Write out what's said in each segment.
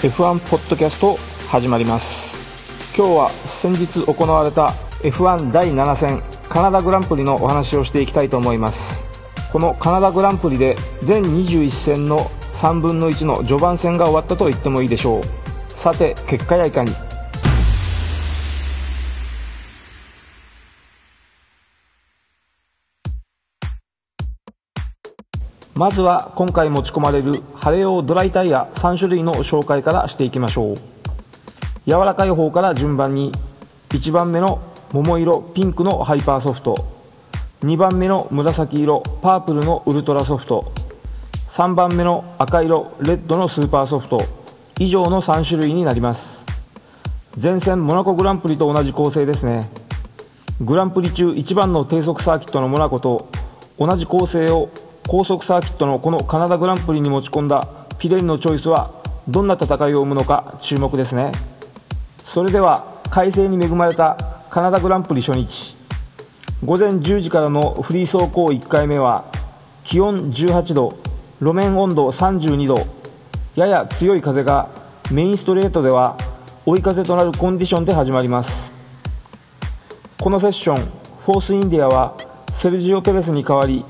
F1 ポッドキャスト始まります。今日は先日行われた F1 第7戦カナダグランプリのお話をしていきたいと思います。このカナダグランプリで全21戦の3分の1の序盤戦が終わったと言ってもいいでしょう。さて結果やいかに？まずは今回持ち込まれる晴れ用ドライタイヤ3種類の紹介からしていきましょう。柔らかい方から順番に1番目の桃色ピンクのハイパーソフト2番目の紫色パープルのウルトラソフト3番目の赤色レッドのスーパーソフト以上の3種類になります。前戦モナコグランプリと同じ構成ですね。グランプリ中1番の低速サーキットのモナコと同じ構成を高速サーキットのこのカナダグランプリに持ち込んだピレリのチョイスはどんな戦いを生むのか注目ですね。それでは快晴に恵まれたカナダグランプリ初日。午前10時からのフリー走行1回目は気温18度路面温度32度。やや強い風がメインストレートでは追い風となるコンディションで始まります。このセッションフォースインディアはセルジオ・ペレスに代わり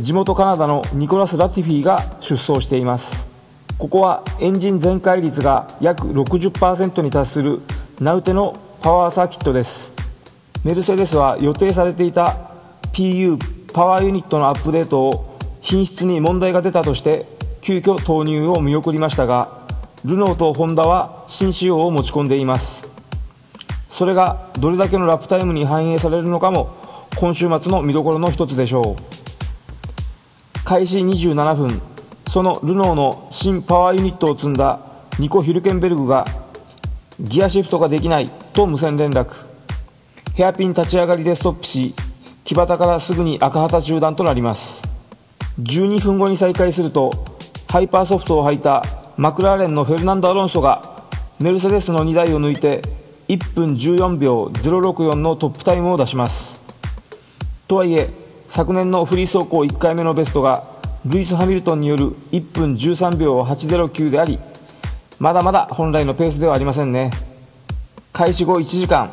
地元カナダのニコラス・ラティフィが出走しています。ここはエンジン全開率が約60%に達するナウテのパワーサーキットです。メルセデスは予定されていた PU パワーユニットのアップデートを品質に問題が出たとして急遽投入を見送りましたがルノーとホンダは新仕様を持ち込んでいます。それがどれだけのラップタイムに反映されるのかも今週末の見どころの一つでしょう。開始27分そのルノーの新パワーユニットを積んだニコ・ヒルケンベルグがギアシフトができないと無線連絡。ヘアピン立ち上がりでストップし木端からすぐに赤旗中断となります。12分後に再開するとハイパーソフトを履いたマクラーレンのフェルナンド・アロンソがメルセデスの2台を抜いて1分14秒064のトップタイムを出します。とはいえ昨年のフリー走行1回目のベストがルイス・ハミルトンによる1分13秒809でありまだまだ本来のペースではありませんね。開始後1時間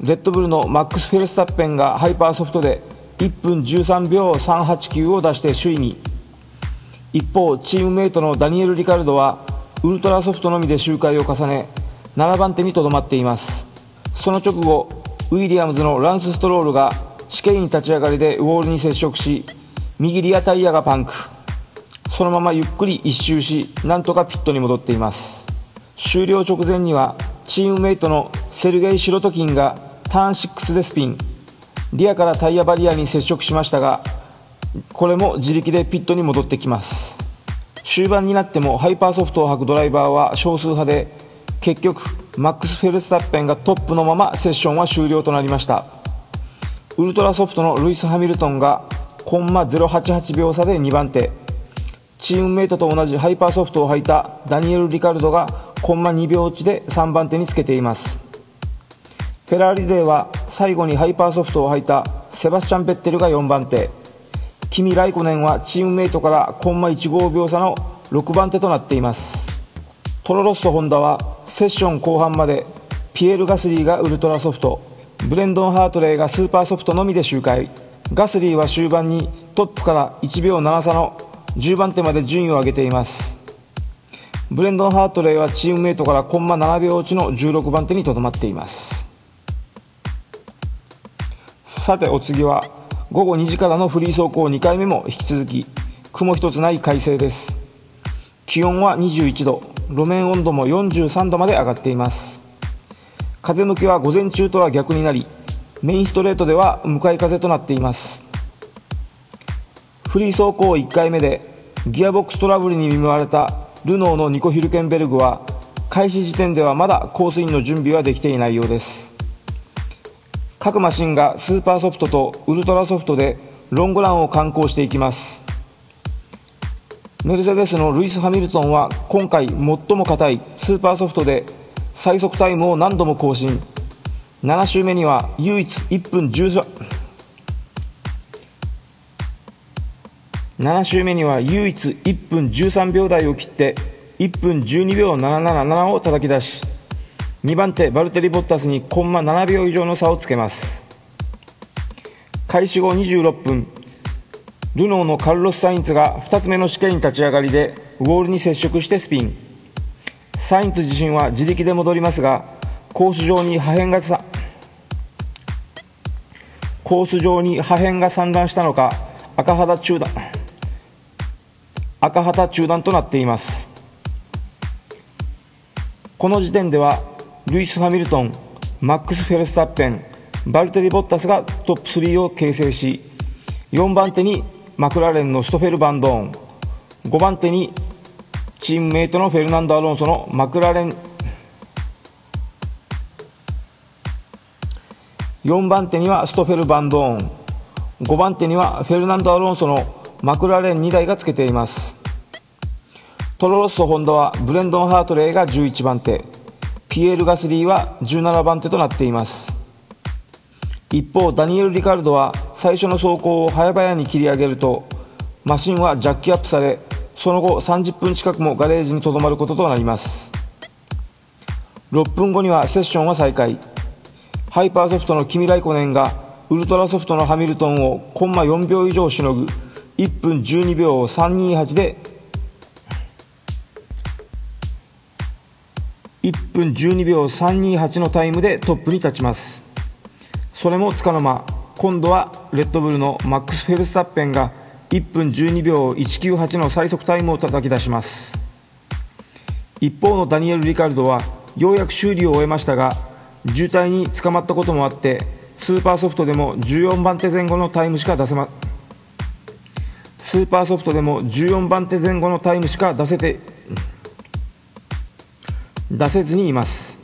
レッドブルのマックス・フェルスタッペンがハイパーソフトで1分13秒389を出して首位に。一方チームメイトのダニエル・リカルドはウルトラソフトのみで周回を重ね7番手にとどまっています。その直後ウィリアムズのランス・ストロールが試験に立ち上がりでウォールに接触し右リアタイヤがパンク。そのままゆっくり一周しなんとかピットに戻っています。終了直前にはチームメイトのセルゲイ・シロトキンがターン6でスピン。リアからタイヤバリアに接触しましたがこれも自力でピットに戻ってきます。終盤になってもハイパーソフトを履くドライバーは少数派で結局マックス・フェルスタッペンがトップのままセッションは終了となりました。ウルトラソフトのルイス・ハミルトンがコンマ088秒差で2番手。チームメイトと同じハイパーソフトを履いたダニエル・リカルドがコンマ2秒落ちで3番手につけています。フェラーリ勢は最後にハイパーソフトを履いたセバスチャン・ベッテルが4番手。キミ・ライコネンはチームメイトからコンマ15秒差の6番手となっています。トロロッソ・ホンダはセッション後半までピエール・ガスリーがウルトラソフト。ブレンドン・ハートレイがスーパーソフトのみで周回。ガスリーは終盤にトップから1秒7差の10番手まで順位を上げています。ブレンドン・ハートレイはチームメイトからコンマ7秒落ちの16番手にとどまっています。さてお次は午後2時からのフリー走行2回目も引き続き雲一つない快晴です。気温は21度。路面温度も43度まで上がっています。風向きは午前中とは逆になりメインストレートでは向かい風となっています。フリー走行1回目でギアボックストラブルに見舞われたルノーのニコ・ヒルケンベルグは開始時点ではまだコースインの準備はできていないようです。各マシンがスーパーソフトとウルトラソフトでロングランを敢行していきます。メルセデスのルイス・ハミルトンは今回最も硬いスーパーソフトで最速タイムを何度も更新。7周目には唯一1分13 7周目には唯一1分13秒台を切って1分12秒777を叩き出し2番手バルテリ・ボッタスにコンマ7秒以上の差をつけます。開始後26分ルノーのカルロス・サインツが2つ目の試験に立ち上がりでウォールに接触してスピン。サインツ自身は自力で戻りますがコース上に破片がさコース上に破片が散乱したのか赤旗中断赤旗中断となっています。この時点ではルイス・ハミルトンマックス・フェルスタッペンバルテリ・ボッタスがトップ3を形成し4番手にマクラーレンのストフェル・バンドーン5番手にチームメイトのフェルナンド・アロンソのマクラレン。4番手にはストフェル・バンドーン。5番手にはフェルナンド・アロンソのマクラレン2台がつけています。トロロッソ・ホンダはブレンドン・ハートレイが11番手。ピエール・ガスリーは17番手となっています。一方ダニエル・リカルドは最初の走行を早々に切り上げるとマシンはジャッキアップされその後30分近くもガレージにとどまることとなります。6分後にはセッションは再開。ハイパーソフトのキミ・ライコネンがウルトラソフトのハミルトンをコンマ4秒以上しのぐ1分12秒328で1分12秒328のタイムでトップに立ちます。それもつかの間。今度はレッドブルのマックス・フェルスタッペンが1分12秒198の最速タイムを叩き出します。一方のダニエル・リカルドはようやく修理を終えましたが渋滞に捕まったこともあってスーパーソフトでも14番手前後のタイムしか出せまスーパーソフトでも14番手前後のタイムしか出せて出せずにいます。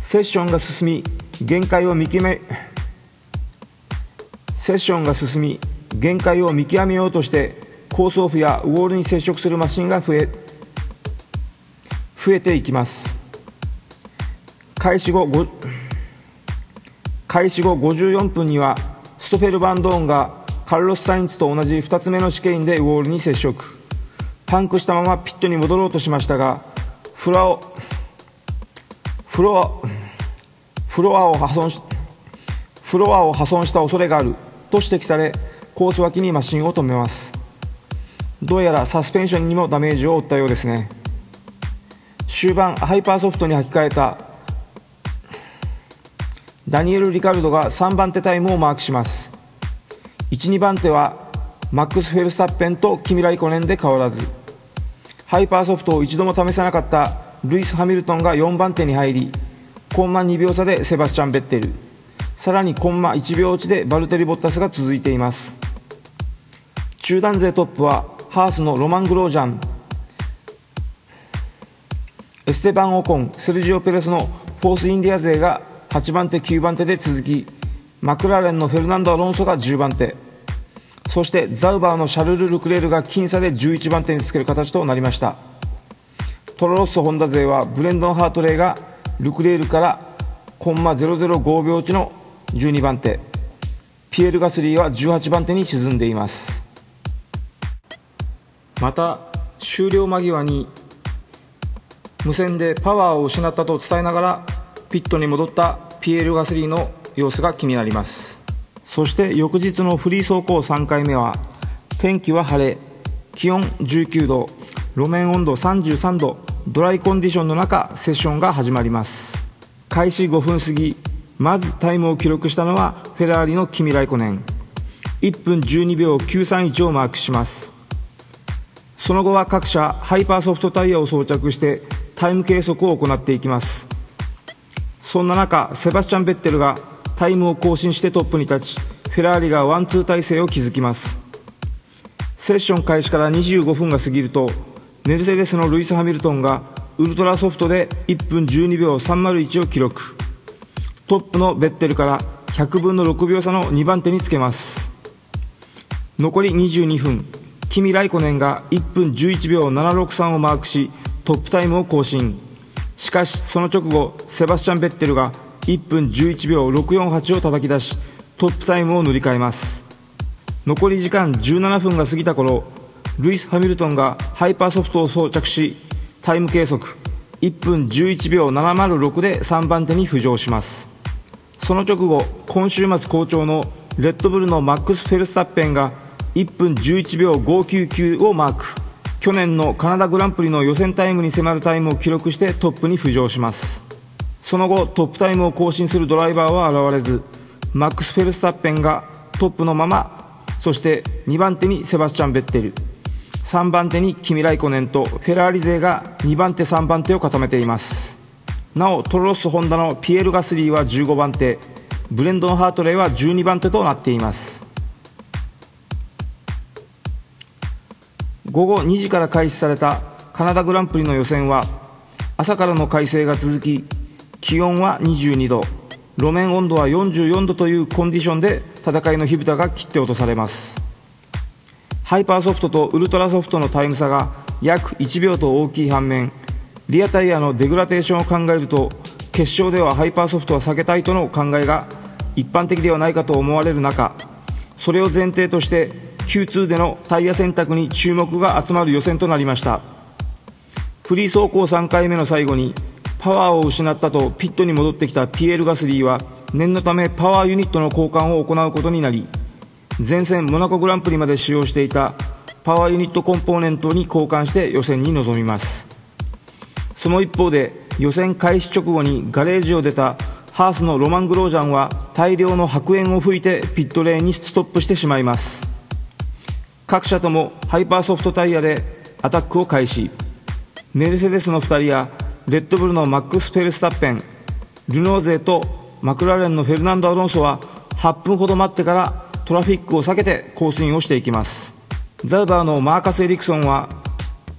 セッションが進み限界を見極めセッションが進み限界を見極めようとしてコースオフやウォールに接触するマシンが増え増えていきます。開始後開始後54分にはストフェル・バンドーンがカルロス・サインツと同じ2つ目の試験でウォールに接触。パンクしたままピットに戻ろうとしましたがフロアをフロアフロアを破損しフロアを破損した恐れがあると指摘されコース脇にマシンを止めます。どうやらサスペンションにもダメージを負ったようですね。終盤ハイパーソフトに履き替えたダニエル・リカルドが3番手タイムをマークします。12番手はマックス・フェルスタッペンとキミ・ライコネンで変わらずハイパーソフトを一度も試さなかったルイス・ハミルトンが4番手に入りコンマ2秒差でセバスチャン・ベッテル。さらにコンマ1秒落ちでバルテリ・ボッタスが続いています。中団勢トップはハースのロマン・グロージャン。エステバン・オコンセルジオ・ペレスのフォース・インディア勢が8番手9番手で続きマクラーレンのフェルナンド・アロンソが10番手。そしてザウバーのシャルル・ルクレールが僅差で11番手につける形となりました。トロロッソ・ホンダ勢はブレンドン・ハートレイがルクレールからコンマ005秒落ちの12番手。ピエール・ガスリーは18番手に沈んでいます。また終了間際に無線でパワーを失ったと伝えながらピットに戻ったピエール・ガスリーの様子が気になります。そして翌日のフリー走行3回目は天気は晴れ気温19度路面温度33度ドライコンディションの中セッションが始まります。開始5分過ぎまずタイムを記録したのはフェラーリのキミ・ライコネン。1分12秒931をマークします。その後は各車ハイパーソフトタイヤを装着してタイム計測を行っていきます。そんな中セバスチャン・ベッテルがタイムを更新してトップに立ちフェラーリがワンツー体制を築きます。セッション開始から25分が過ぎるとメルセデスのルイス・ハミルトンがウルトラソフトで1分12秒301を記録。トップのベッテルから100分の6秒差の2番手につけます。残り22分。キミ・ライコネンが1分11秒763をマークしトップタイムを更新。しかしその直後セバスチャン・ベッテルが1分11秒648を叩き出しトップタイムを塗り替えます。残り時間17分が過ぎた頃ルイス・ハミルトンがハイパーソフトを装着しタイム計測1分11秒706で3番手に浮上します。その直後今週末好調のレッドブルのマックス・フェルスタッペンが1分11秒599をマーク。去年のカナダグランプリの予選タイムに迫るタイムを記録してトップに浮上します。その後トップタイムを更新するドライバーは現れずマックス・フェルスタッペンがトップのままそして2番手にセバスチャン・ベッテル。3番手にキミ・ライコネンとフェラーリ勢が2番手3番手を固めています。なおトロロッソホンダのピエール・ガスリーは15番手。ブレンドン・ハートレイは12番手となっています。午後2時から開始されたカナダグランプリの予選は朝からの快晴が続き気温は22度路面温度は44度というコンディションで戦いの火蓋が切って落とされます。ハイパーソフトとウルトラソフトのタイム差が約1秒と大きい反面リアタイヤのデグラデーションを考えると決勝ではハイパーソフトは避けたいとの考えが一般的ではないかと思われる中それを前提として Q2 でのタイヤ選択に注目が集まる予選となりました。フリー走行3回目の最後にパワーを失ったとピットに戻ってきたピエール・ガスリーは念のためパワーユニットの交換を行うことになり前線モナコグランプリまで使用していたパワーユニットコンポーネントに交換して予選に臨みます。その一方で予選開始直後にガレージを出たハースのロマン・グロージャンは大量の白煙を吹いてピットレーンにストップしてしまいます。各車ともハイパーソフトタイヤでアタックを開始。メルセデスの2人やレッドブルのマックス・フェルスタッペンルノー勢とマクラーレンのフェルナンド・アロンソは8分ほど待ってからトラフィックを避けてコースインをしていきます。ザウバーのマーカス・エリクソンは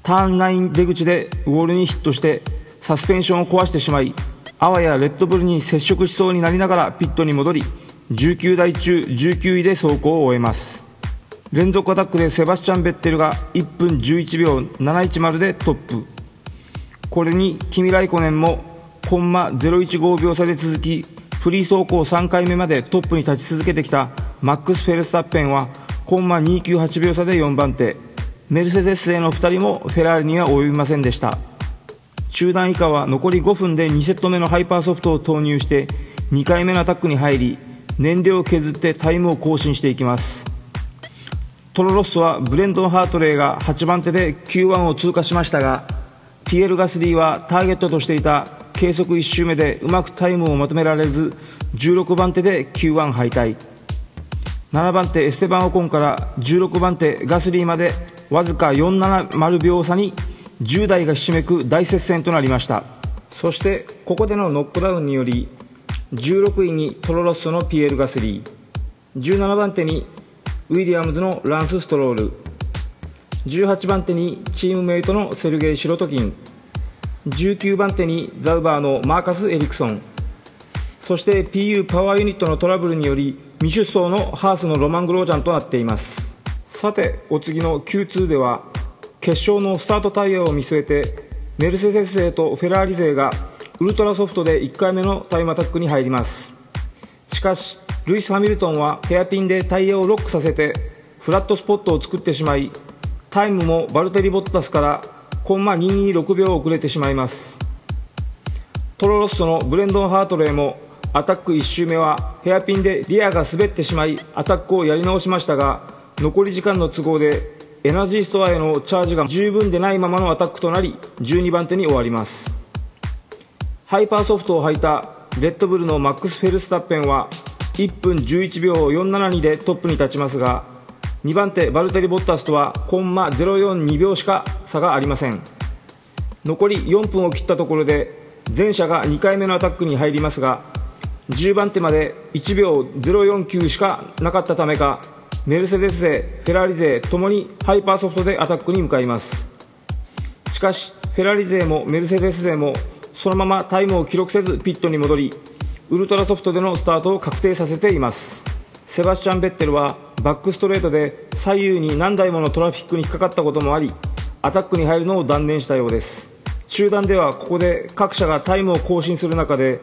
ターン9出口でウォールにヒットしてサスペンションを壊してしまいあわやレッドブルに接触しそうになりながらピットに戻り19台中19位で走行を終えます。連続アタックでセバスチャン・ベッテルが1分11秒710でトップ。これにキミ・ライコネンもコンマ015秒差で続きフリー走行3回目までトップに立ち続けてきたマックス・フェルスタッペンはコンマ298秒差で4番手。メルセデス勢の2人もフェラーリには及びませんでした。中団以下は残り5分で2セット目のハイパーソフトを投入して2回目のアタックに入り燃料を削ってタイムを更新していきます。トロロッソはブレンドン・ハートレイが8番手で Q1 を通過しましたがピエール・ガスリーはターゲットとしていた計測1周目でうまくタイムをまとめられず16番手で Q1 敗退。7番手エステバン・オコンから16番手ガスリーまでわずか470秒差に10台がひしめく大接戦となりました。そしてここでのノックダウンにより16位にトロロッソのピエール・ガスリー。17番手にウィリアムズのランス・ストロール。18番手にチームメイトのセルゲイ・シロトキン。19番手にザウバーのマーカス・エリクソン。そして PU パワーユニットのトラブルにより未出走のハースのロマン・グロージャンとなっています。さてお次の Q2 では決勝のスタートタイヤを見据えてメルセデス勢とフェラーリ勢がウルトラソフトで1回目のタイムアタックに入ります。しかしルイス・ハミルトンはヘアピンでタイヤをロックさせてフラットスポットを作ってしまいタイムもバルテリ・ボッタスからコンマ226秒遅れてしまいます。トロロッソのブレンドン・ハートレーもアタック1周目はヘアピンでリアが滑ってしまいアタックをやり直しましたが残り時間の都合でエナジーストアへのチャージが十分でないままのアタックとなり12番手に終わります。ハイパーソフトを履いたレッドブルのマックス・フェルスタッペンは1分11秒472でトップに立ちますが2番手バルテリ・ボッタスとはコンマ042秒しか差がありません。残り4分を切ったところで全車が2回目のアタックに入りますが10番手まで1秒049しかなかったためかメルセデス勢フェラーリ勢ともにハイパーソフトでアタックに向かいます。しかしフェラーリ勢もメルセデス勢もそのままタイムを記録せずピットに戻りウルトラソフトでのスタートを確定させています。セバスチャン・ベッテルはバックストレートで左右に何台ものトラフィックに引っかかったこともありアタックに入るのを断念したようです。中団ではここで各車がタイムを更新する中で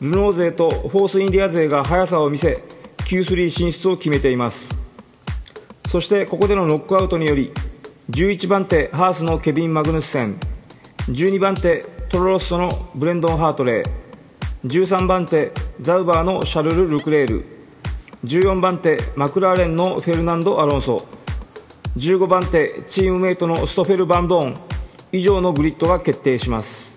ルノー勢とフォースインディア勢が速さを見せ Q3 進出を決めています。そしてここでのノックアウトにより11番手ハースのケビン・マグヌッセン12番手トロロッソのブレンドン・ハートレー13番手ザウバーのシャルル・ルクレール。14番手マクラーレンのフェルナンド・アロンソ。15番手チームメイトのストフェル・バンドーン。以上のグリッドが決定します。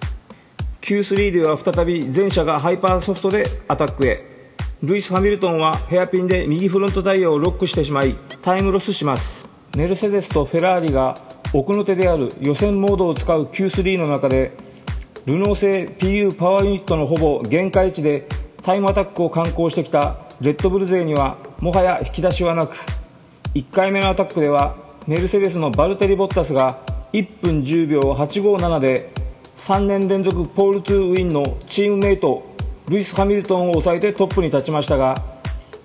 Q3 では再び全車がハイパーソフトでアタックへ。ルイス・ハミルトンはヘアピンで右フロントタイヤをロックしてしまいタイムロスします。メルセデスとフェラーリが奥の手である予選モードを使う Q3 の中でルノー製 PU パワーユニットのほぼ限界値でタイムアタックを敢行してきたレッドブル勢にはもはや引き出しはなく1回目のアタックではメルセデスのバルテリ・ボッタスが1分10秒857で3年連続ポール・トゥウィンのチームメイトルイス・ハミルトンを抑えてトップに立ちましたが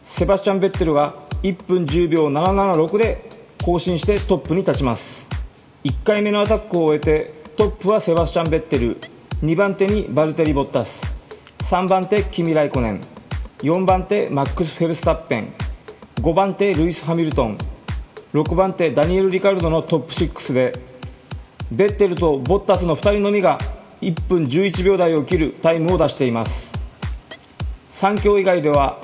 セバスチャン・ベッテルが1分10秒776で更新してトップに立ちます。1回目のアタックを終えてトップはセバスチャン・ベッテル。2番手にバルテリ・ボッタス。3番手キミ・ライコネン。4番手マックス・フェルスタッペン。5番手ルイス・ハミルトン。6番手ダニエル・リカルドのトップ6で。ベッテルとボッタスの2人のみが1分11秒台を切るタイムを出しています。3強以外では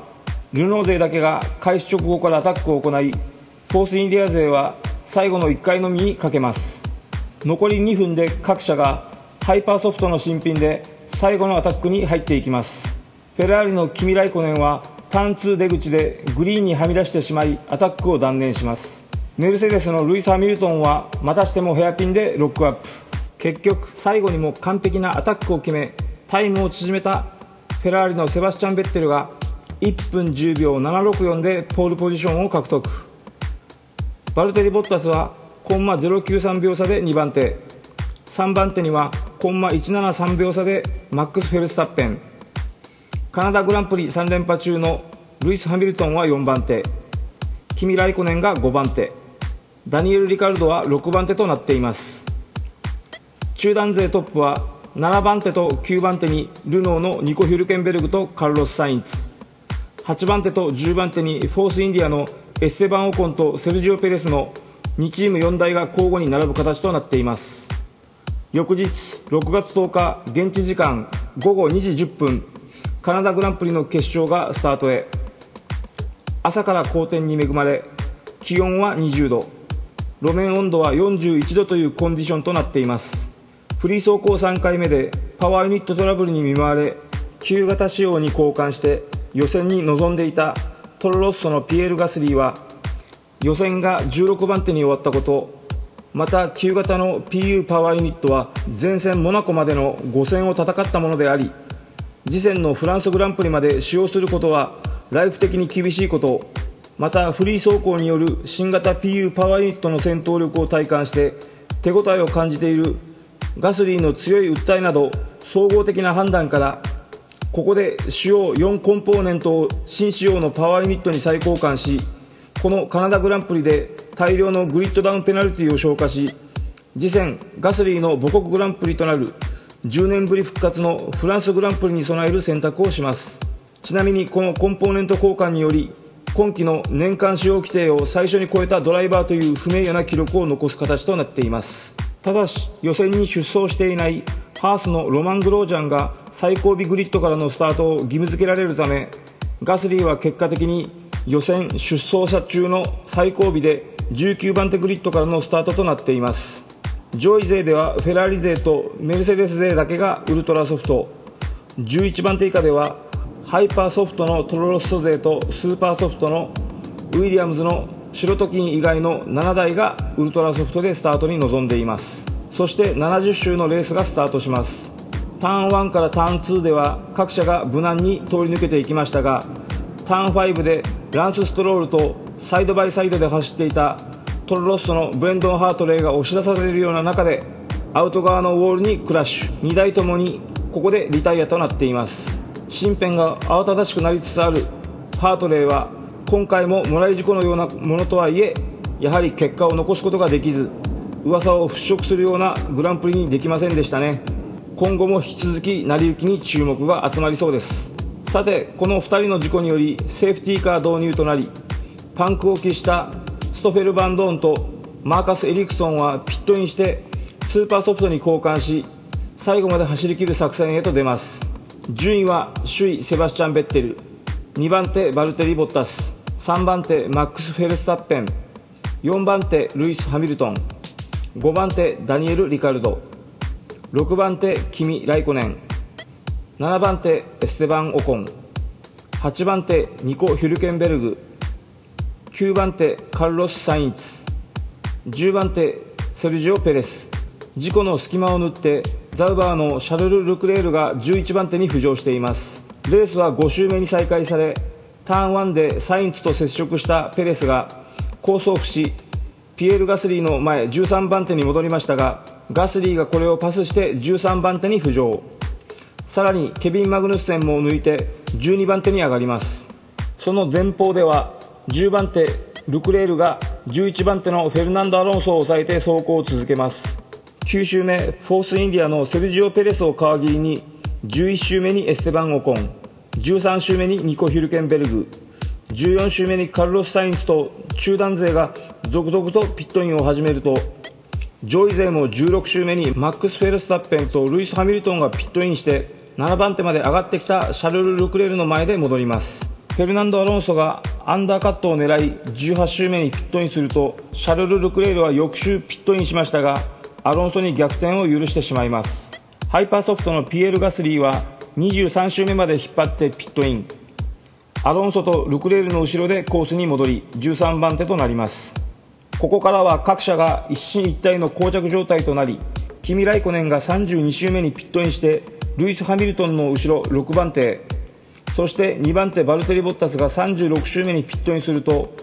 ルノー勢だけが開始直後からアタックを行いフォースインディア勢は最後の1回のみにかけます。残り2分で各車がハイパーソフトの新品で最後のアタックに入っていきます。フェラーリのキミ・ライコネンはターン2出口でグリーンにはみ出してしまいアタックを断念します。メルセデスのルイス・ハミルトンはまたしてもヘアピンでロックアップ。結局最後にも完璧なアタックを決めタイムを縮めたフェラーリのセバスチャン・ベッテルが1分10秒764でポールポジションを獲得。バルテリ・ボッタスはコンマ093秒差で2番手。3番手にはコンマ173秒差でマックス・フェルスタッペン。カナダグランプリ3連覇中のルイス・ハミルトンは4番手。キミ・ライコネンが5番手。ダニエル・リカルドは6番手となっています。中団勢トップは7番手と9番手にルノーのニコ・ヒュルケンベルグとカルロス・サインツ8番手と10番手にフォースインディアのエステバン・オコンとセルジオ・ペレスの2チーム4台が交互に並ぶ形となっています。翌日6月10日現地時間午後2時10分カナダグランプリの決勝がスタートへ。朝から好天に恵まれ気温は20度。路面温度は41度というコンディションとなっています。フリー走行3回目でパワーユニットトラブルに見舞われ旧型仕様に交換して予選に臨んでいたトロロッソのピエール・ガスリーは予選が16番手に終わったことまた旧型の PU パワーユニットは前線モナコまでの5戦を戦ったものであり次戦のフランスグランプリまで使用することはライフ的に厳しいことまたフリー走行による新型 PU パワーユニットの戦闘力を体感して手応えを感じているガスリーの強い訴えなど総合的な判断からここで主要4コンポーネントを新仕様のパワーユニットに再交換しこのカナダグランプリで大量のグリッドダウンペナルティを消化し次戦ガスリーの母国グランプリとなる10年ぶり復活のフランスグランプリに備える選択をします。ちなみにこのコンポーネント交換により今季の年間使用規定を最初に超えたドライバーという不名誉な記録を残す形となっています。ただし予選に出走していないハースのロマン・グロージャンが最後尾グリッドからのスタートを義務付けられるためガスリーは結果的に予選出走者中の最後尾で19番手グリッドからのスタートとなっています。上位勢ではフェラーリ勢とメルセデス勢だけがウルトラソフト。11番手以下ではハイパーソフトのトロロッソ勢とスーパーソフトのウィリアムズのシロトキン以外の7台がウルトラソフトでスタートに臨んでいます。そして70周のレースがスタートします。ターン1からターン2では各社が無難に通り抜けていきましたがターン5でランス・ストロールとサイドバイサイドで走っていたトロロッソのブレンドン・ハートレーが押し出されるような中でアウト側のウォールにクラッシュ。2台ともにここでリタイアとなっています。身辺が慌ただしくなりつつあるハートレーは今回ももらい事故のようなものとはいえやはり結果を残すことができず噂を払拭するようなグランプリにできませんでしたね。今後も引き続き成り行きに注目が集まりそうです。さてこの2人の事故によりセーフティーカー導入となりパンクを喫したストフェル・バンドーンとマーカス・エリクソンはピットインしてスーパーソフトに交換し最後まで走り切る作戦へと出ます。順位は首位セバスチャン・ベッテル2番手バルテリ・ボッタス3番手マックス・フェルスタッペン4番手ルイス・ハミルトン5番手ダニエル・リカルド6番手キミ・ライコネン7番手エステバン・オコン。8番手ニコ・ヒュルケンベルグ。9番手カルロス・サインツ。10番手セルジオ・ペレス。事故の隙間を縫ってザウバーのシャルル・ルクレールが11番手に浮上しています。レースは5周目に再開されターン1でサインツと接触したペレスが後退しピエール・ガスリーの前13番手に戻りましたがガスリーがこれをパスして13番手に浮上。さらにケビン・マグヌッセンも抜いて12番手に上がります。その前方では10番手ルクレールが11番手のフェルナンド・アロンソを抑えて走行を続けます。9周目フォースインディアのセルジオ・ペレスを皮切りに11周目にエステバン・オコン。13周目にニコ・ヒルケンベルグ。14周目にカルロス・サインツと中団勢が続々とピットインを始めると上位勢も16周目にマックス・フェルスタッペンとルイス・ハミルトンがピットインして7番手まで上がってきたシャルル・ルクレールの前で戻ります。フェルナンド・アロンソがアンダーカットを狙い18周目にピットインするとシャルル・ルクレールは翌週ピットインしましたがアロンソに逆転を許してしまいます。ハイパーソフトのピエール・ガスリーは23周目まで引っ張ってピットイン。アロンソとルクレールの後ろでコースに戻り13番手となります。ここからは各車が一進一退の膠着状態となりキミ・ライコネンが32周目にピットインしてルイス・ハミルトンの後ろ6番手そして2番手バルテリ・ボッタスが36周目にピットインすると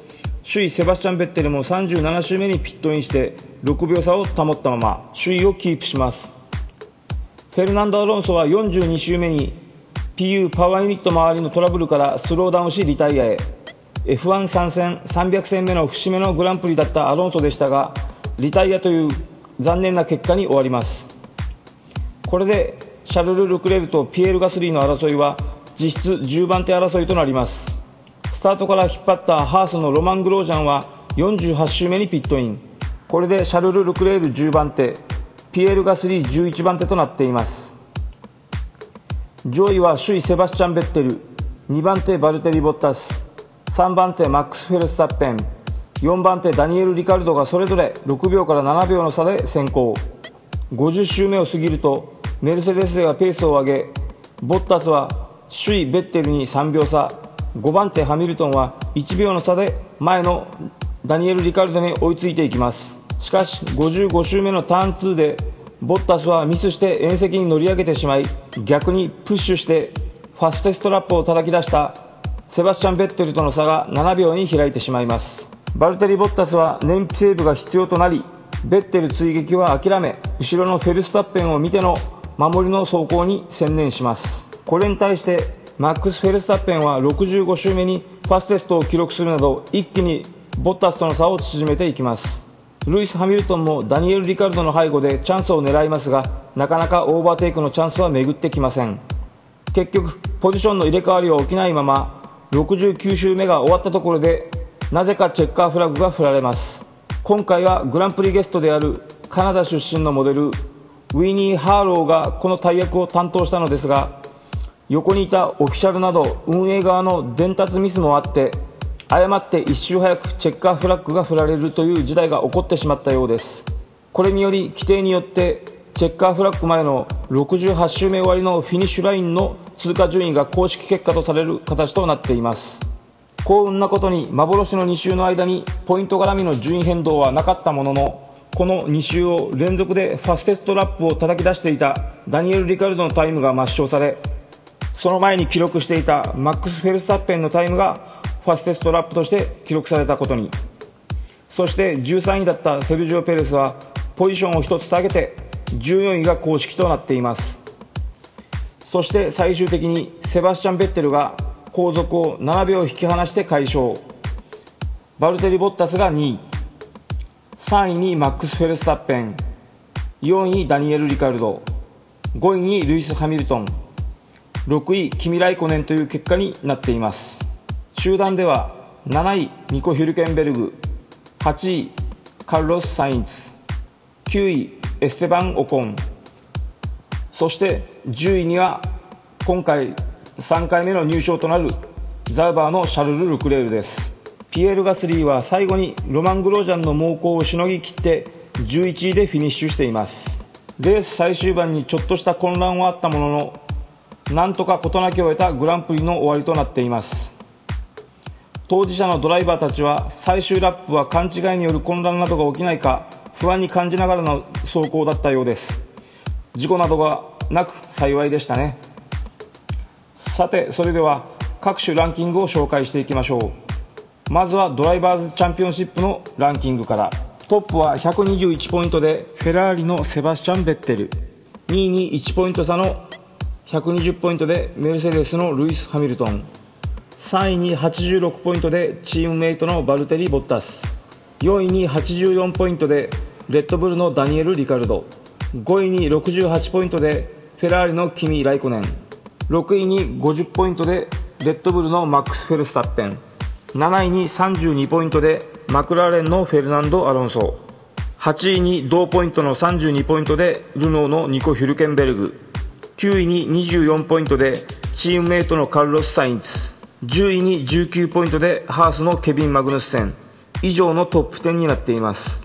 首位セバスチャン・ベッテルも37周目にピットインして6秒差を保ったまま首位をキープします。フェルナンド・アロンソは42周目に PU パワーユニット周りのトラブルからスローダウンしリタイアへ。F1 参戦300戦目の節目のグランプリだったアロンソでしたがリタイアという残念な結果に終わります。これでシャルル・ルクレルとピエール・ガスリーの争いは実質10番手争いとなります。スタートから引っ張ったハースのロマン・グロージャンは48周目にピットイン。これでシャルル・ルクレール10番手ピエール・ガスリー11番手となっています。上位は首位セバスチャン・ベッテル2番手バルテリ・ボッタス。3番手マックス・フェルスタッペン。4番手ダニエル・リカルドがそれぞれ6秒から7秒の差で先行。50周目を過ぎるとメルセデスがペースを上げボッタスは首位ベッテルに3秒差。5番手ハミルトンは1秒の差で前のダニエル・リカルドに追いついていきます。しかし55周目のターン2でボッタスはミスして縁石に乗り上げてしまい逆にプッシュしてファステストラップを叩き出したセバスチャン・ベッテルとの差が7秒に開いてしまいます。バルテリ・ボッタスは燃費セーブが必要となりベッテル追撃は諦め後ろのフェルスタッペンを見ての守りの走行に専念します。これに対してマックス・フェルスタッペンは65周目にファステストを記録するなど一気にボッタスとの差を縮めていきます。ルイス・ハミルトンもダニエル・リカルドの背後でチャンスを狙いますがなかなかオーバーテイクのチャンスは巡ってきません。結局ポジションの入れ替わりは起きないまま69周目が終わったところでなぜかチェッカーフラグが振られます。今回はグランプリゲストであるカナダ出身のモデルウィニー・ハーローがこの大役を担当したのですが横にいたオフィシャルなど運営側の伝達ミスもあって誤って1周早くチェッカーフラッグが振られるという事態が起こってしまったようです。これにより規定によってチェッカーフラッグ前の68周目終わりのフィニッシュラインの通過順位が公式結果とされる形となっています。幸運なことに幻の2周の間にポイント絡みの順位変動はなかったもののこの2周を連続でファステストラップを叩き出していたダニエル・リカルドのタイムが抹消されその前に記録していたマックス・フェルスタッペンのタイムがファステストラップとして記録されたことに。そして13位だったセルジオ・ペレスはポジションを1つ下げて14位が公式となっています。そして最終的にセバスチャン・ベッテルが後続を7秒引き離して快勝。バルテリ・ボッタスが2位。3位にマックス・フェルスタッペン。4位ダニエル・リカルド。5位にルイス・ハミルトン。6位キミ・ライコネンという結果になっています。集団では7位ニコ・ヒュルケンベルグ。8位カルロス・サインツ。9位エステバン・オコン。そして10位には今回3回目の入賞となるザウバーのシャルル・ルクレールです。ピエール・ガスリーは最後にロマン・グロージャンの猛攻をしのぎ切って11位でフィニッシュしています。レース最終盤にちょっとした混乱はあったもののなんとか事なきを得たグランプリの終わりとなっています。当事者のドライバーたちは最終ラップは勘違いによる混乱などが起きないか不安に感じながらの走行だったようです。事故などがなく幸いでしたね。さてそれでは各種ランキングを紹介していきましょう。まずはドライバーズチャンピオンシップのランキングから。トップは121ポイントでフェラーリのセバスチャン・ベッテル。2位に1ポイント差の120ポイントでメルセデスのルイス・ハミルトン。3位に86ポイントでチームメイトのバルテリ・ボッタス。4位に84ポイントでレッドブルのダニエル・リカルド。5位に68ポイントでフェラーリのキミ・ライコネン。6位に50ポイントでレッドブルのマックス・フェルスタッペン。7位に32ポイントでマクラーレンのフェルナンド・アロンソ。8位に同ポイントの32ポイントでルノーのニコ・ヒュルケンベルグ。9位に24ポイントでチームメイトのカルロス・サインツ。10位に19ポイントでハースのケビン・マグヌッセン。以上のトップ10になっています。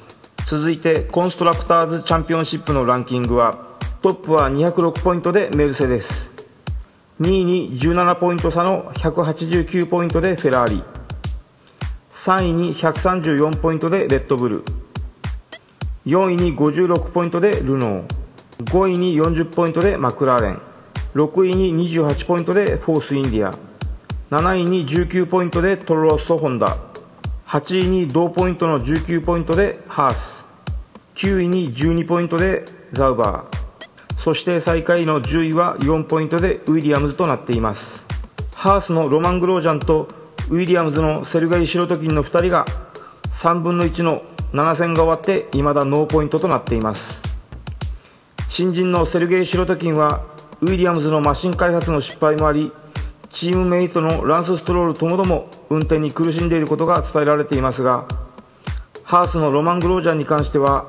続いてコンストラクターズチャンピオンシップのランキングはトップは206ポイントでメルセデス。2位に17ポイント差の189ポイントでフェラーリ。3位に134ポイントでレッドブル。4位に56ポイントでルノー。5位に40ポイントでマクラーレン。6位に28ポイントでフォースインディア。7位に19ポイントでトロロッソホンダ。8位に同ポイントの19ポイントでハース。9位に12ポイントでザウバー。そして最下位の10位は4ポイントでウィリアムズとなっています。ハースのロマン・グロージャンとウィリアムズのセルゲイ・シロトキンの2人が3分の1の7戦が終わって未だノーポイントとなっています。新人のセルゲイ・シロトキンはウィリアムズのマシン開発の失敗もありチームメイトのランス・ストロールともども運転に苦しんでいることが伝えられていますがハースのロマン・グロージャンに関しては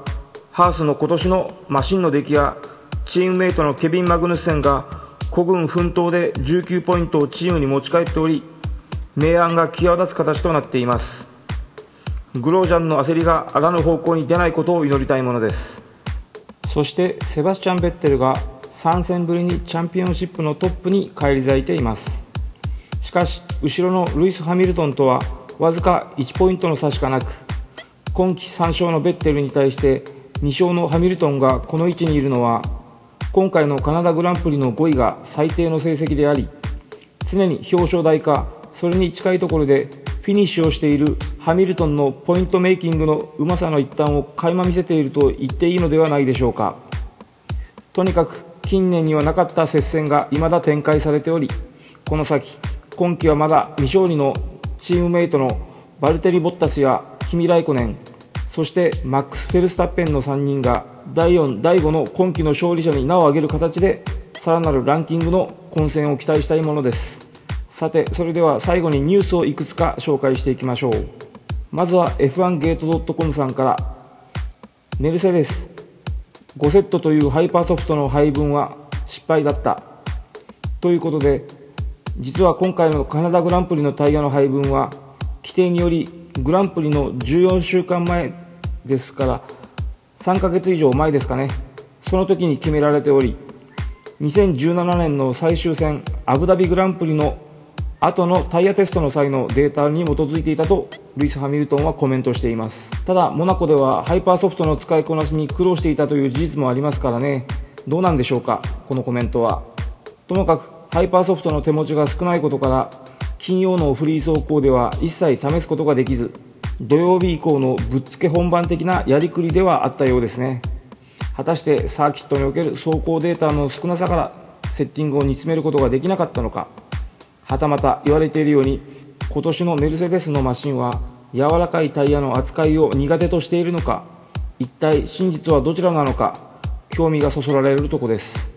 ハースの今年のマシンの出来やチームメイトのケビン・マグヌッセンが孤軍奮闘で19ポイントをチームに持ち帰っており明暗が際立つ形となっています。グロージャンの焦りがあらぬ方向に出ないことを祈りたいものです。そしてセバスチャン・ベッテルが3戦ぶりにチャンピオンシップのトップに返り咲いています。しかし後ろのルイス・ハミルトンとはわずか1ポイントの差しかなく今季3勝のベッテルに対して2勝のハミルトンがこの位置にいるのは今回のカナダグランプリの5位が最低の成績であり常に表彰台かそれに近いところでフィニッシュをしているハミルトンのポイントメイキングのうまさの一端を垣間見せていると言っていいのではないでしょうか。とにかく近年にはなかった接戦が未だ展開されておりこの先今季はまだ未勝利のチームメイトのバルテリ・ボッタスやキミ・ライコネンそしてマックス・フェルスタッペンの3人が第4、第5の今季の勝利者に名を挙げる形でさらなるランキングの混戦を期待したいものです。さてそれでは最後にニュースをいくつか紹介していきましょう。まずは F1 ゲート .com さんから。メルセデス。5セットというハイパーソフトの配分は失敗だった。ということで実は今回のカナダグランプリのタイヤの配分は規定によりグランプリの14週間前ですから3ヶ月以上前ですかね。その時に決められており2017年の最終戦アブダビグランプリの後のタイヤテストの際のデータに基づいていたとルイス・ハミルトンはコメントしています。ただモナコではハイパーソフトの使いこなしに苦労していたという事実もありますからね。どうなんでしょうか？このコメントは。ともかくハイパーソフトの手持ちが少ないことから金曜のフリー走行では一切試すことができず土曜日以降のぶっつけ本番的なやりくりではあったようですね。果たしてサーキットにおける走行データの少なさからセッティングを煮詰めることができなかったのかはたまた言われているように今年のメルセデスのマシンは柔らかいタイヤの扱いを苦手としているのか一体真実はどちらなのか興味がそそられるとこです。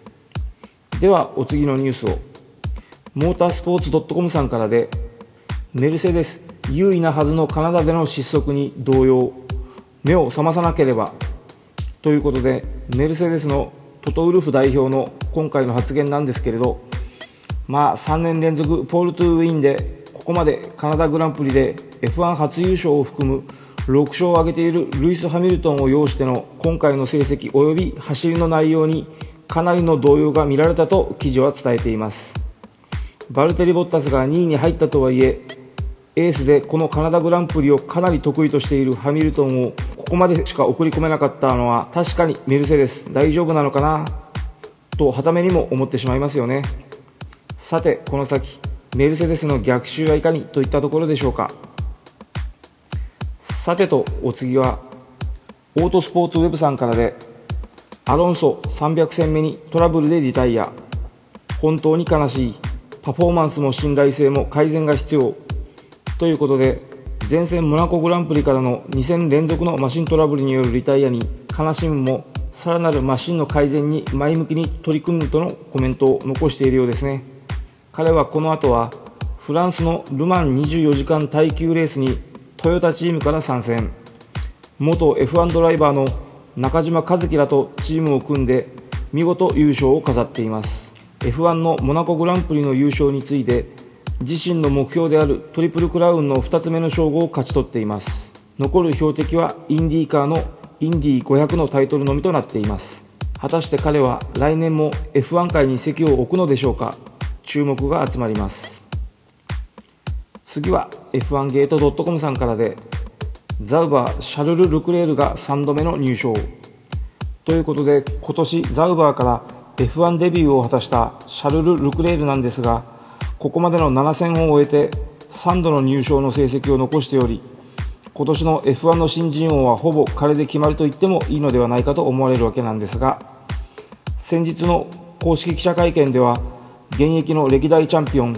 ではお次のニュースを。モータースポーツ .com さんからでメルセデス優位なはずのカナダでの失速に動揺。目を覚まさなければ。ということでメルセデスのトトウルフ代表の今回の発言なんですけれどまあ3年連続ポール・トゥウィンでここまでカナダグランプリで F1 初優勝を含む6勝を挙げているルイス・ハミルトンを擁しての今回の成績及び走りの内容にかなりの動揺が見られたと記事は伝えています。バルテリ・ボッタスが2位に入ったとはいえエースでこのカナダグランプリをかなり得意としているハミルトンをここまでしか送り込めなかったのは確かにメルセデス大丈夫なのかなとはためにも思ってしまいますよね。さてこの先メルセデスの逆襲はいかにといったところでしょうか。さてとお次はオートスポーツウェブさんからでアロンソ300戦目にトラブルでリタイア。本当に悲しい。パフォーマンスも信頼性も改善が必要。ということで前線モナコグランプリからの2戦連続のマシントラブルによるリタイアに悲しむもさらなるマシンの改善に前向きに取り組むとのコメントを残しているようですね。彼はこの後はフランスのルマン24時間耐久レースにトヨタチームから参戦。元 F1 ドライバーの中島和樹らとチームを組んで見事優勝を飾っています。F1 のモナコグランプリの優勝について自身の目標であるトリプルクラウンの2つ目の称号を勝ち取っています。残る標的はインディーカーのインディー500のタイトルのみとなっています。果たして彼は来年も F1 界に席を置くのでしょうか？注目が集まります。次は F1 ゲート .com さんからでザウバーシャルル・ルクレールが3度目の入賞。ということで今年ザウバーから F1 デビューを果たしたシャルル・ルクレールなんですがここまでの7戦を終えて3度の入賞の成績を残しており今年の F1 の新人王はほぼ彼で決まると言ってもいいのではないかと思われるわけなんですが先日の公式記者会見では現役の歴代チャンピオン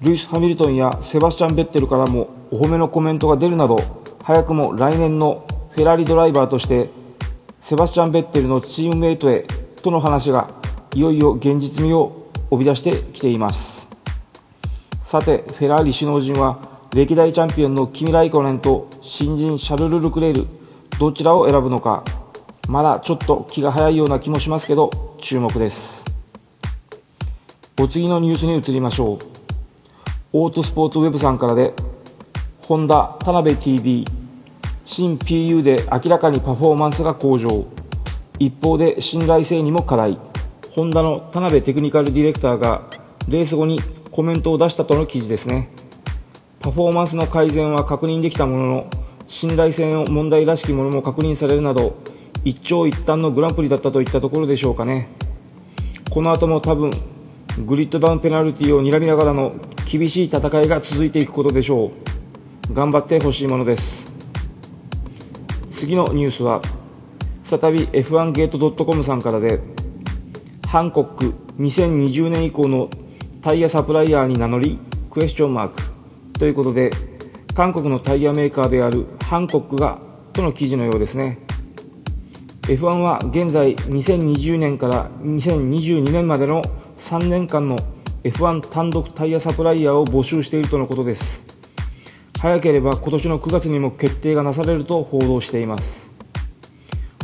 ルイス・ハミルトンやセバスチャン・ベッテルからもお褒めのコメントが出るなど早くも来年のフェラーリドライバーとしてセバスチャン・ベッテルのチームメイトへとの話がいよいよ現実味を帯び出してきています。さてフェラーリ首脳陣は歴代チャンピオンのキミ・ライコネンと新人シャルル・ルクレールどちらを選ぶのか。まだちょっと気が早いような気もしますけど注目です。お次のニュースに移りましょう。オートスポーツウェブさんからでホンダ田辺 TV 新 PU で明らかにパフォーマンスが向上。一方で信頼性にも課題。ホンダの田辺テクニカルディレクターがレース後にコメントを出したとの記事ですね。パフォーマンスの改善は確認できたものの信頼性の問題らしきものも確認されるなど一長一短のグランプリだったといったところでしょうかね。この後も多分グリッドダウンペナルティを睨みながらの厳しい戦いが続いていくことでしょう。頑張ってほしいものです。次のニュースは再び F1 ゲート .com さんからでハンコック2020年以降のタイヤサプライヤーに名乗りクエスチョンマーク。ということで韓国のタイヤメーカーであるハンコックがとの記事のようですね。F1 は現在2020年から2022年までの3年間の F1 単独タイヤサプライヤーを募集しているとのことです。早ければ今年の9月にも決定がなされると報道しています。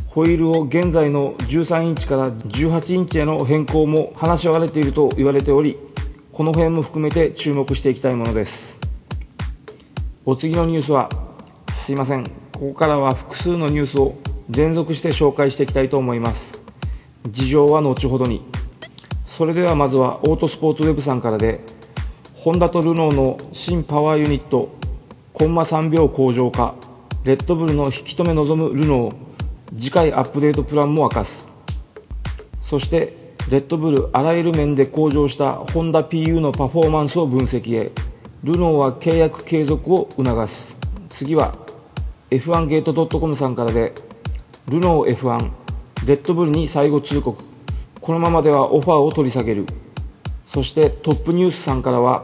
ホイールを現在の13インチから18インチへの変更も話し合われていると言われておりこの辺も含めて注目していきたいものです。お次のニュースはすいません。ここからは複数のニュースを連続して紹介していきたいと思います。事情は後ほどに。それではまずはオートスポーツウェブさんからでホンダとルノーの新パワーユニットコンマ3秒向上化。レッドブルの引き止め望むルノー。次回アップデートプランも明かす。そしてレッドブルあらゆる面で向上したホンダ PU のパフォーマンスを分析へ。ルノーは契約継続を促す。次は F1 ゲート .com さんからで。ルノー F1 レッドブルに最後通告。このままではオファーを取り下げる。そしてトップニュースさんからは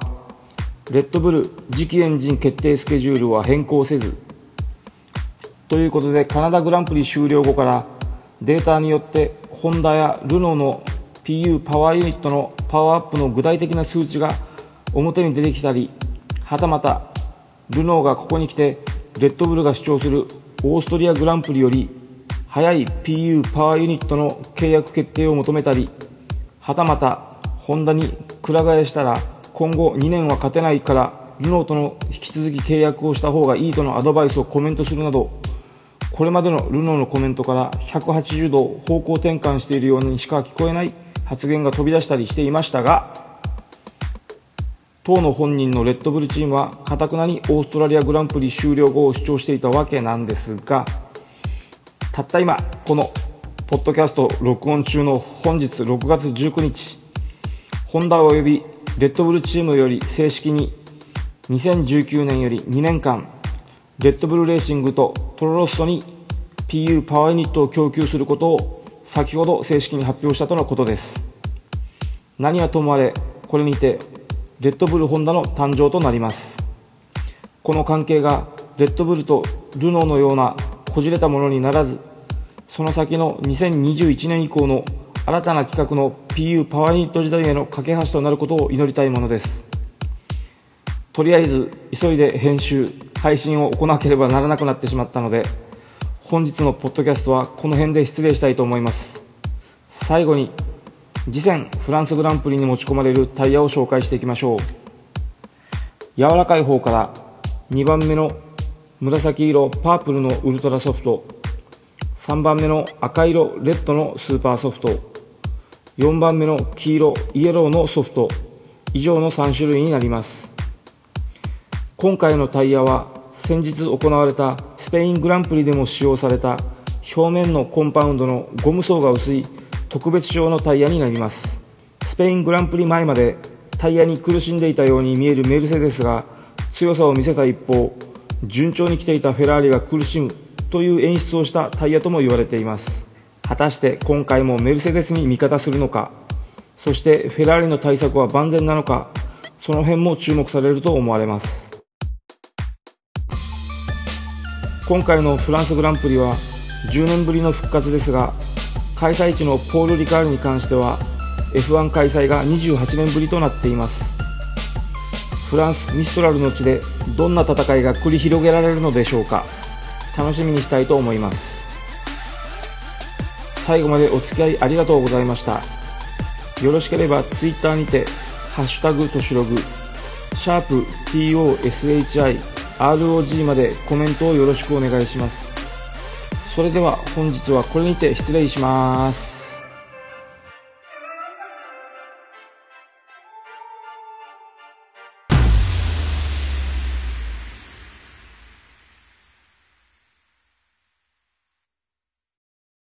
レッドブル次期エンジン決定スケジュールは変更せず。ということでカナダグランプリ終了後からデータによってホンダやルノーの PU パワーユニットのパワーアップの具体的な数値が表に出てきたりはたまたルノーがここに来てレッドブルが主張するオーストリアグランプリより早い PU パワーユニットの契約決定を求めたりはたまたホンダにくら替えしたら今後2年は勝てないからルノーとの引き続き契約をした方がいいとのアドバイスをコメントするなどこれまでのルノーのコメントから180度方向転換しているようにしか聞こえない発言が飛び出したりしていましたが当の本人のレッドブルチームはかたくなにオーストラリアグランプリ終了後を主張していたわけなんですがたった今このポッドキャスト録音中の本日6月19日ホンダ及びレッドブルチームより正式に2019年より2年間レッドブルレーシングとトロロッソに PU パワーユニットを供給することを先ほど正式に発表したとのことです。何はともあれこれにてレッドブルホンダの誕生となります。この関係がレッドブルとルノーのようなこじれたものにならずその先の2021年以降の新たな企画の PU パワーユニット時代への架け橋となることを祈りたいものです。とりあえず急いで編集配信を行わなければならなくなってしまったので本日のポッドキャストはこの辺で失礼したいと思います。最後に次戦フランスグランプリに持ち込まれるタイヤを紹介していきましょう。柔らかい方から2番目の紫色パープルのウルトラソフト。3番目の赤色レッドのスーパーソフト。4番目の黄色イエローのソフト以上の3種類になります。今回のタイヤは先日行われたスペイングランプリでも使用された表面のコンパウンドのゴム層が薄い特別仕様のタイヤになります。スペイングランプリ前までタイヤに苦しんでいたように見えるメルセデスが強さを見せた一方順調に来ていたフェラーリが苦しむという演出をしたタイヤとも言われています。果たして今回もメルセデスに味方するのか。そしてフェラーリの対策は万全なのか。その辺も注目されると思われます。今回のフランスグランプリは10年ぶりの復活ですが開催地のポール・リカールに関しては F1 開催が28年ぶりとなっています。フランス・ミストラルの地でどんな戦いが繰り広げられるのでしょうか。楽しみにしたいと思います。最後までお付き合いありがとうございました。よろしければ Twitter にて「ハッシュタグとしログ」シャープ TOSHIROG までコメントをよろしくお願いします。それでは本日はこれにて失礼します。